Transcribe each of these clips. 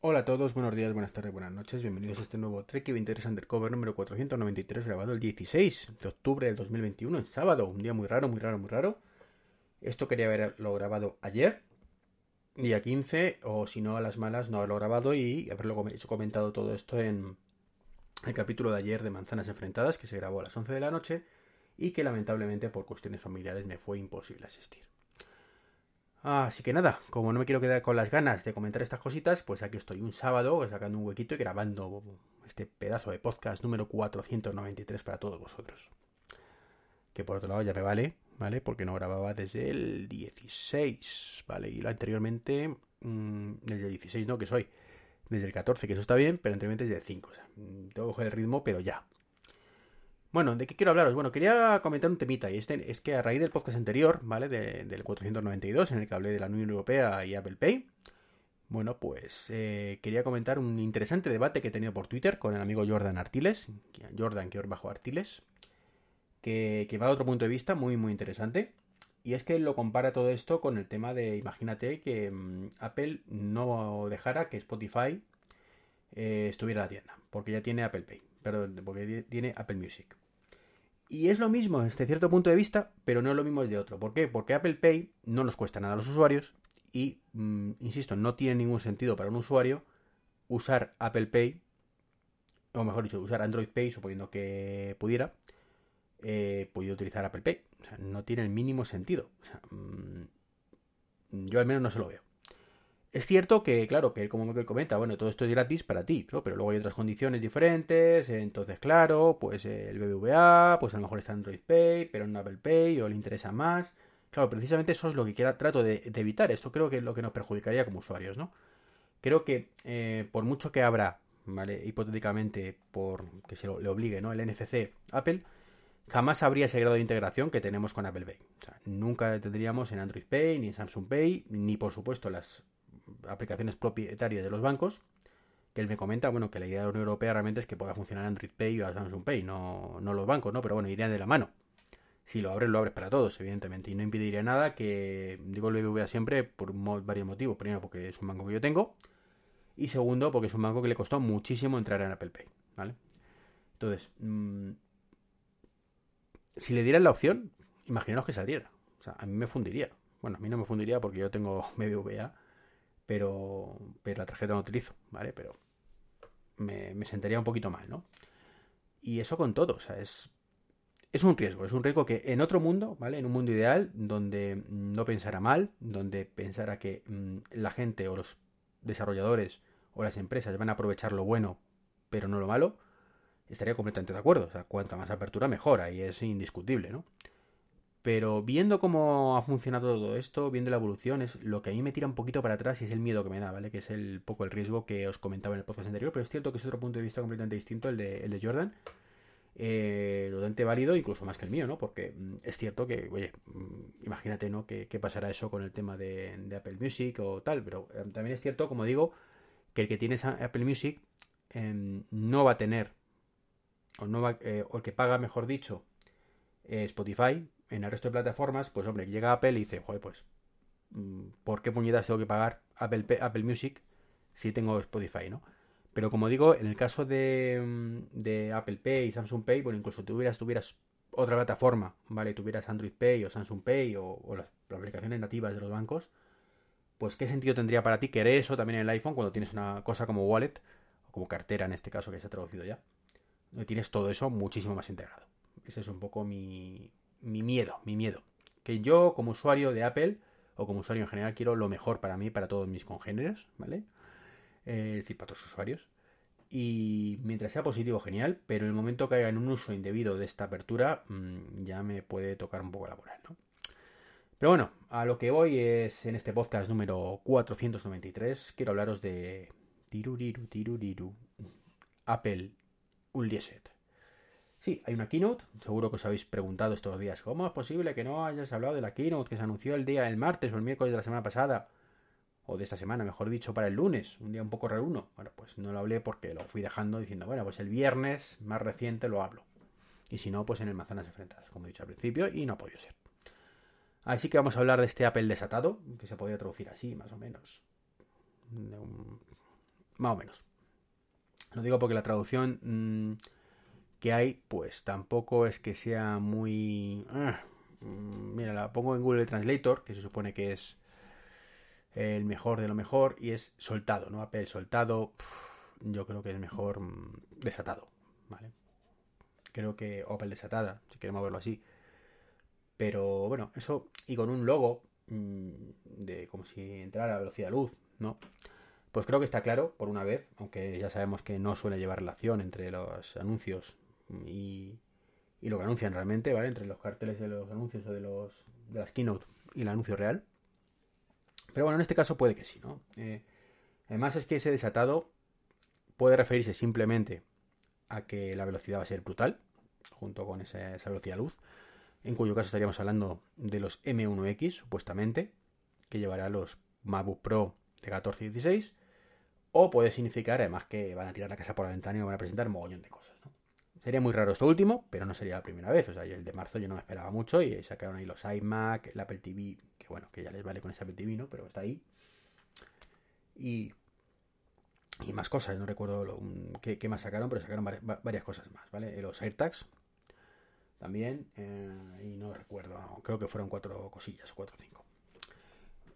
Hola a todos, buenos días, buenas tardes, buenas noches. Bienvenidos a este nuevo Trek 23 Undercover número 493, grabado el 16 de octubre del 2021, en sábado. Un día muy raro, muy raro, muy raro. Esto quería haberlo grabado ayer, día 15, o si no, a las malas, no haberlo grabado y haberlo hecho comentado todo esto en el capítulo de ayer de Manzanas Enfrentadas, que se grabó a las 11 de la noche y que lamentablemente por cuestiones familiares me fue imposible asistir. Así que nada, como no me quiero quedar con las ganas de comentar estas cositas, pues aquí estoy un sábado sacando un huequito y grabando este pedazo de podcast número 493 para todos vosotros. Que por otro lado ya me vale, ¿vale? Porque no grababa desde el 16, ¿vale? Y lo anteriormente, mmm, desde el 16 no, que soy, desde el 14, que eso está bien, pero anteriormente desde el 5. O sea, mm, tengo que coger el ritmo, pero ya. Bueno, ¿de qué quiero hablaros? Bueno, quería comentar un temita, y este es que a raíz del podcast anterior, ¿vale? del 492, en el que hablé de la Unión Europea y Apple Pay, bueno, pues eh, quería comentar un interesante debate que he tenido por Twitter con el amigo Jordan Artiles, Jordan que bajo Artiles, que, va a otro punto de vista muy, muy interesante. Y es que lo compara todo esto con el tema de, imagínate que mm, Apple no dejara que Spotify eh, estuviera en la tienda, porque ya tiene Apple Pay, perdón, porque tiene Apple Music. Y es lo mismo desde cierto punto de vista, pero no es lo mismo desde otro. ¿Por qué? Porque Apple Pay no nos cuesta nada a los usuarios y, mm, insisto, no tiene ningún sentido para un usuario usar Apple Pay, o mejor dicho, usar Android Pay, suponiendo que pudiera, eh, podido utilizar Apple Pay. O sea, no tiene el mínimo sentido. O sea, mm, yo al menos no se lo veo. Es cierto que, claro, que como me comenta, bueno, todo esto es gratis para ti, ¿no? pero luego hay otras condiciones diferentes, entonces, claro, pues el BBVA, pues a lo mejor está Android Pay, pero no Apple Pay, o le interesa más. Claro, precisamente eso es lo que quiera, trato de, evitar. Esto creo que es lo que nos perjudicaría como usuarios, ¿no? Creo que eh, por mucho que abra, ¿vale? Hipotéticamente, por que se le obligue, ¿no? El NFC Apple, jamás habría ese grado de integración que tenemos con Apple Pay. O sea, nunca tendríamos en Android Pay, ni en Samsung Pay, ni por supuesto las aplicaciones propietarias de los bancos. Que él me comenta, bueno, que la idea de la Unión Europea realmente es que pueda funcionar Android Pay o Samsung Pay, no, no los bancos, ¿no? Pero bueno, irían de la mano. Si lo abres, lo abres para todos, evidentemente. Y no impediría nada que, digo el BBVA siempre por varios motivos. Primero, porque es un banco que yo tengo. Y segundo, porque es un banco que le costó muchísimo entrar en Apple Pay, ¿vale? Entonces, mmm, si le dieran la opción, imaginaos que saliera. O sea, a mí me fundiría. Bueno, a mí no me fundiría porque yo tengo BBVA, pero, pero la tarjeta no utilizo, ¿vale? Pero me, me sentaría un poquito mal, ¿no? Y eso con todo, o sea, es, es un riesgo, es un riesgo que en otro mundo, ¿vale? En un mundo ideal, donde no pensara mal, donde pensara que mmm, la gente o los desarrolladores o las empresas van a aprovechar lo bueno, pero no lo malo, estaría completamente de acuerdo. O sea, cuanta más apertura, mejor. Ahí es indiscutible, ¿no? Pero viendo cómo ha funcionado todo esto, viendo la evolución, es lo que a mí me tira un poquito para atrás y es el miedo que me da, ¿vale? Que es el poco el riesgo que os comentaba en el podcast anterior, pero es cierto que es otro punto de vista completamente distinto el de, el de Jordan. Eh, totalmente válido, incluso más que el mío, ¿no? Porque mm, es cierto que, oye, mm, imagínate, ¿no? ¿Qué, pasará eso con el tema de, Apple Music o tal, pero eh, también es cierto, como digo, que el que tiene Apple Music eh, no va a tener o, no eh, o el que paga, mejor dicho, eh, Spotify, en el resto de plataformas, pues hombre, llega Apple y dice, joder, pues, mm, ¿por qué puñetas tengo que pagar Apple, Apple Music si tengo Spotify, no? Pero como digo, en el caso de, mm, de Apple Pay y Samsung Pay, bueno, incluso tuvieras, tuvieras otra plataforma, ¿vale? Tuvieras Android Pay o Samsung Pay o, las, las, aplicaciones nativas de los bancos, pues ¿qué sentido tendría para ti querer eso también en el iPhone cuando tienes una cosa como wallet o como cartera en este caso que se ha traducido ya? tienes todo eso muchísimo más integrado. Ese es un poco mi, mi miedo, mi miedo. Que yo como usuario de Apple o como usuario en general quiero lo mejor para mí, para todos mis congéneres, ¿vale? Eh, es decir, para otros usuarios. Y mientras sea positivo, genial, pero en el momento que haya un uso indebido de esta apertura, mmm, ya me puede tocar un poco la moral, ¿no? Pero bueno, a lo que voy es en este podcast número 493, quiero hablaros de Tiruriru, tiruriru. Apple un 10 Sí, hay una keynote. Seguro que os habéis preguntado estos días, ¿cómo es posible que no hayas hablado de la keynote que se anunció el día, el martes o el miércoles de la semana pasada? O de esta semana, mejor dicho, para el lunes, un día un poco raro uno. Bueno, pues no lo hablé porque lo fui dejando diciendo, bueno, pues el viernes más reciente lo hablo. Y si no, pues en el Manzanas Enfrentadas, como he dicho al principio, y no ha podido ser. Así que vamos a hablar de este Apple desatado, que se podría traducir así, más o menos. Más o menos. Lo digo porque la traducción mm, que hay, pues tampoco es que sea muy... Ah, mm, mira, la pongo en Google Translator, que se supone que es el mejor de lo mejor, y es soltado, ¿no? Apple soltado, yo creo que es mejor mm, desatado, ¿vale? Creo que Opel desatada, si queremos verlo así. Pero bueno, eso y con un logo de como si entrara a velocidad luz, ¿no? Pues creo que está claro, por una vez, aunque ya sabemos que no suele llevar relación entre los anuncios y, lo que anuncian realmente, ¿vale? Entre los carteles de los anuncios o de, los, de las keynote y el anuncio real. Pero bueno, en este caso puede que sí, ¿no? Eh, además es que ese desatado puede referirse simplemente a que la velocidad va a ser brutal, junto con esa, esa velocidad luz, en cuyo caso estaríamos hablando de los M1X, supuestamente, que llevará los MacBook Pro de 14 y 16, o puede significar además que van a tirar la casa por la ventana y van a presentar un mogollón de cosas. Sería muy raro esto último, pero no sería la primera vez. O sea, el de marzo yo no me esperaba mucho y sacaron ahí los iMac, el Apple TV, que bueno, que ya les vale con ese Apple TV, ¿no? Pero está ahí. Y, y más cosas, no recuerdo qué, más sacaron, pero sacaron varias, cosas más, ¿vale? Los AirTags también, eh, y no recuerdo, creo que fueron cuatro cosillas, cuatro o cinco.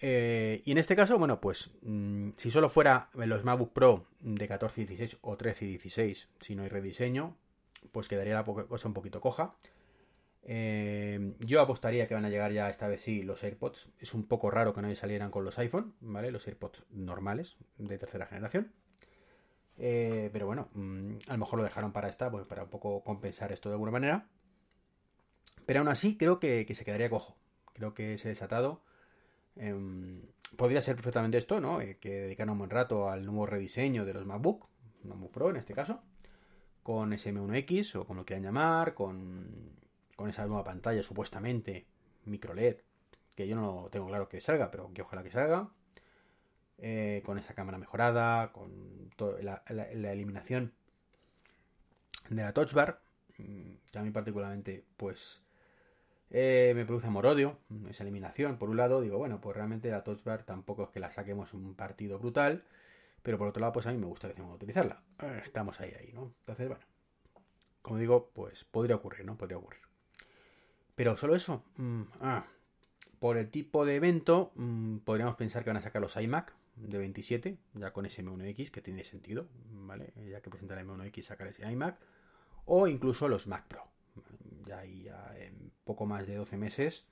Eh, y en este caso, bueno, pues mm, si solo fuera los MacBook Pro de 14 y 16 o 13 y 16, si no hay rediseño, pues quedaría la cosa un poquito coja. Eh, yo apostaría que van a llegar ya esta vez sí los AirPods. Es un poco raro que no salieran con los iPhone, ¿vale? Los AirPods normales de tercera generación. Eh, pero bueno, mm, a lo mejor lo dejaron para esta, pues para un poco compensar esto de alguna manera. Pero aún así creo que, que se quedaría cojo. Creo que ese desatado Em, podría ser perfectamente esto, ¿no? Eh, que dedicar un buen rato al nuevo rediseño de los MacBook, MacBook Pro en este caso, con SM1X o como lo quieran llamar, con, con esa nueva pantalla supuestamente micro LED, que yo no tengo claro que salga, pero que ojalá que salga. Eh, con esa cámara mejorada, con la, la, eliminación de la touch bar, mm, que a mí particularmente pues eh, me produce amor odio, esa eliminación. Por un lado, digo, bueno, pues realmente la Touch Bar tampoco es que la saquemos un partido brutal, pero por otro lado, pues a mí me gusta que utilizarla. Eh, estamos ahí, ahí, ¿no? Entonces, bueno, como digo, pues podría ocurrir, ¿no? Podría ocurrir. Pero solo eso. Mm, ah, por el tipo de evento, mm, podríamos pensar que van a sacar los iMac de 27, ya con ese M1X, que tiene sentido, ¿vale? Ya que presentan el M1X, sacar ese iMac. O incluso los Mac Pro ya ahí en poco más de 12 meses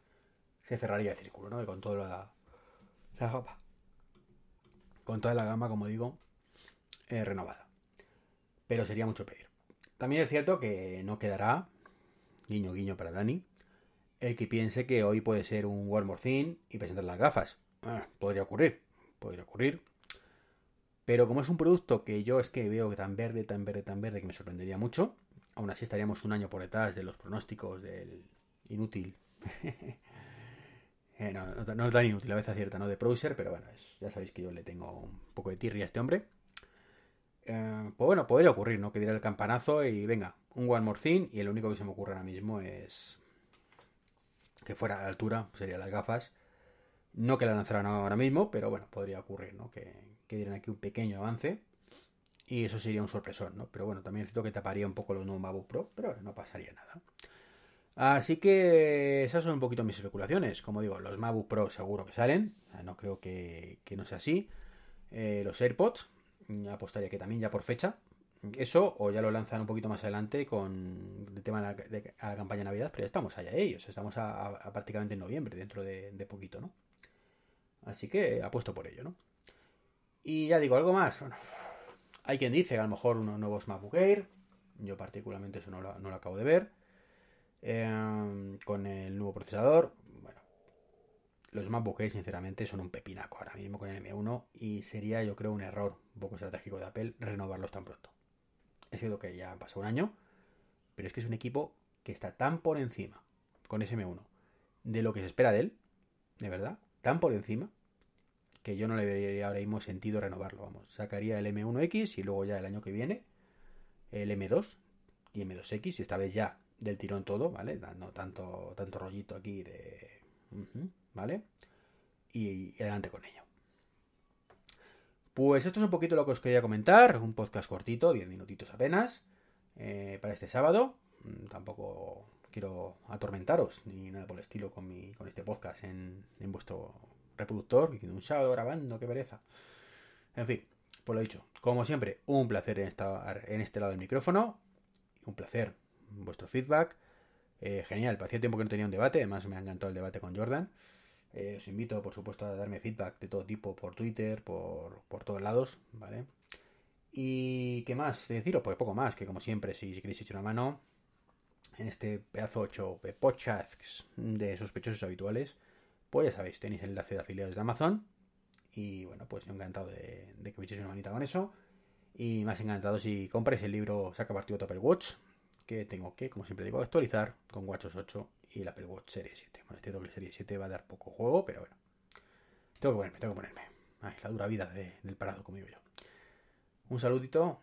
se cerraría el círculo, ¿no? Con toda la, gama. Con toda la gama, como digo, eh, renovada. Pero sería mucho pedir. También es cierto que no quedará, guiño guiño para Dani, el que piense que hoy puede ser un One More Thing y presentar las gafas. Ah, podría ocurrir, podría ocurrir. Pero como es un producto que yo es que veo tan verde, tan verde, tan verde que me sorprendería mucho, aún así estaríamos un año por detrás de los pronósticos del inútil. Eh, no, no, es tan inútil, a veces acierta, ¿no? De Prouser, pero bueno, ya sabéis que yo le tengo un poco de tirria a este hombre. Eh, pues bueno, podría ocurrir, ¿no? Que diera el campanazo y venga, un One More Thing. Y el único que se me ocurre ahora mismo es que fuera a la altura, serían las gafas. No que la lanzaran ahora mismo, pero bueno, podría ocurrir, ¿no? Que, que dieran aquí un pequeño avance. Y eso sería un sorpresón, ¿no? Pero bueno, también necesito que taparía un poco los nuevos MacBook Pro, pero no pasaría nada. Así que esas son un poquito mis especulaciones. Como digo, los MacBook Pro seguro que salen. No creo que, no sea así. Eh, los AirPods, apostaría que también ya por fecha. Eso, o ya lo lanzan un poquito más adelante con el tema de la, campaña de Navidad, pero ya estamos allá ellos. Estamos a, prácticamente en noviembre, dentro de, poquito, ¿no? Así que apuesto por ello, ¿no? Y ya digo, algo más. Hay quien dice a lo mejor unos nuevos MacBook Air. Yo particularmente eso no lo, acabo de ver. Em, con el nuevo procesador. Bueno. los MacBook sinceramente, son un pepinaco ahora mismo con el M1 y sería, yo creo, un error un poco estratégico de Apple renovarlos tan pronto. Es cierto que ya ha pasado un año, pero es que es un equipo que está tan por encima con ese M1 de lo que se espera de él, de verdad, tan por encima, que yo no le vería ahora mismo sentido renovarlo. Vamos, sacaría el M1X y luego ya el año que viene el M2 y M2X, y esta vez ya del tirón todo, ¿vale? Dando tanto, tanto rollito aquí de. ¿Vale? Y, adelante con ello. Pues esto es un poquito lo que os quería comentar. Un podcast cortito, 10 minutitos apenas. Eh, para este sábado. Mm, tampoco quiero atormentaros ni nada por el estilo con, mi, con este podcast en, en vuestro reproductor. Diciendo un sábado grabando, qué pereza. En fin, por lo dicho, como siempre, un placer en en este lado del micrófono. Un placer vuestro feedback. Eh, genial, hacía tiempo que no tenía un debate, además me ha encantado el debate con Jordan. Eh, os invito, por supuesto, a darme feedback de todo tipo por Twitter, por, por todos lados, ¿vale? Y qué más deciros, pues poco más, que como siempre, si, queréis echar una mano en este pedazo 8 de podcasts de sospechosos habituales, pues ya sabéis, tenéis el enlace de afiliados de Amazon. Y bueno, pues yo encantado de, que me echéis una manita con eso. Y más encantado si compráis el libro Saca Partido Apple Watch, tengo que, como siempre digo, actualizar con WatchOS 8 y el Apple Watch Serie 7. Bueno, este doble Serie 7 va a dar poco juego, pero bueno. Tengo que ponerme, tengo que ponerme. Ay, la dura vida del parado, como digo yo. Un saludito